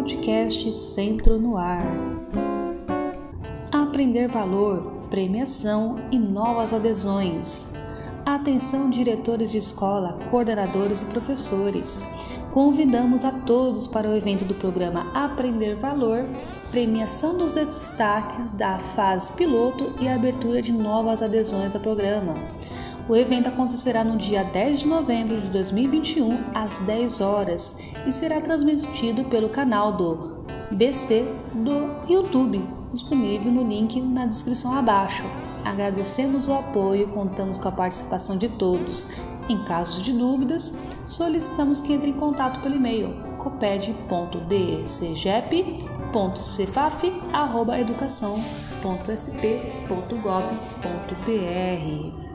podcast Centro no Ar. Aprender valor, premiação e novas adesões. Atenção, diretores de escola, coordenadores e professores. Convidamos a todos para o evento do programa Aprender Valor, premiação dos destaques da fase piloto e abertura de novas adesões ao programa. O evento acontecerá no dia 10 de novembro de 2021, às 10 horas, e será transmitido pelo canal do BC do YouTube, disponível no link na descrição abaixo. Agradecemos o apoio e contamos com a participação de todos. Em caso de dúvidas, solicitamos que entre em contato pelo e-mail coped.dcgep.cefaf.educação.sp.gov.br.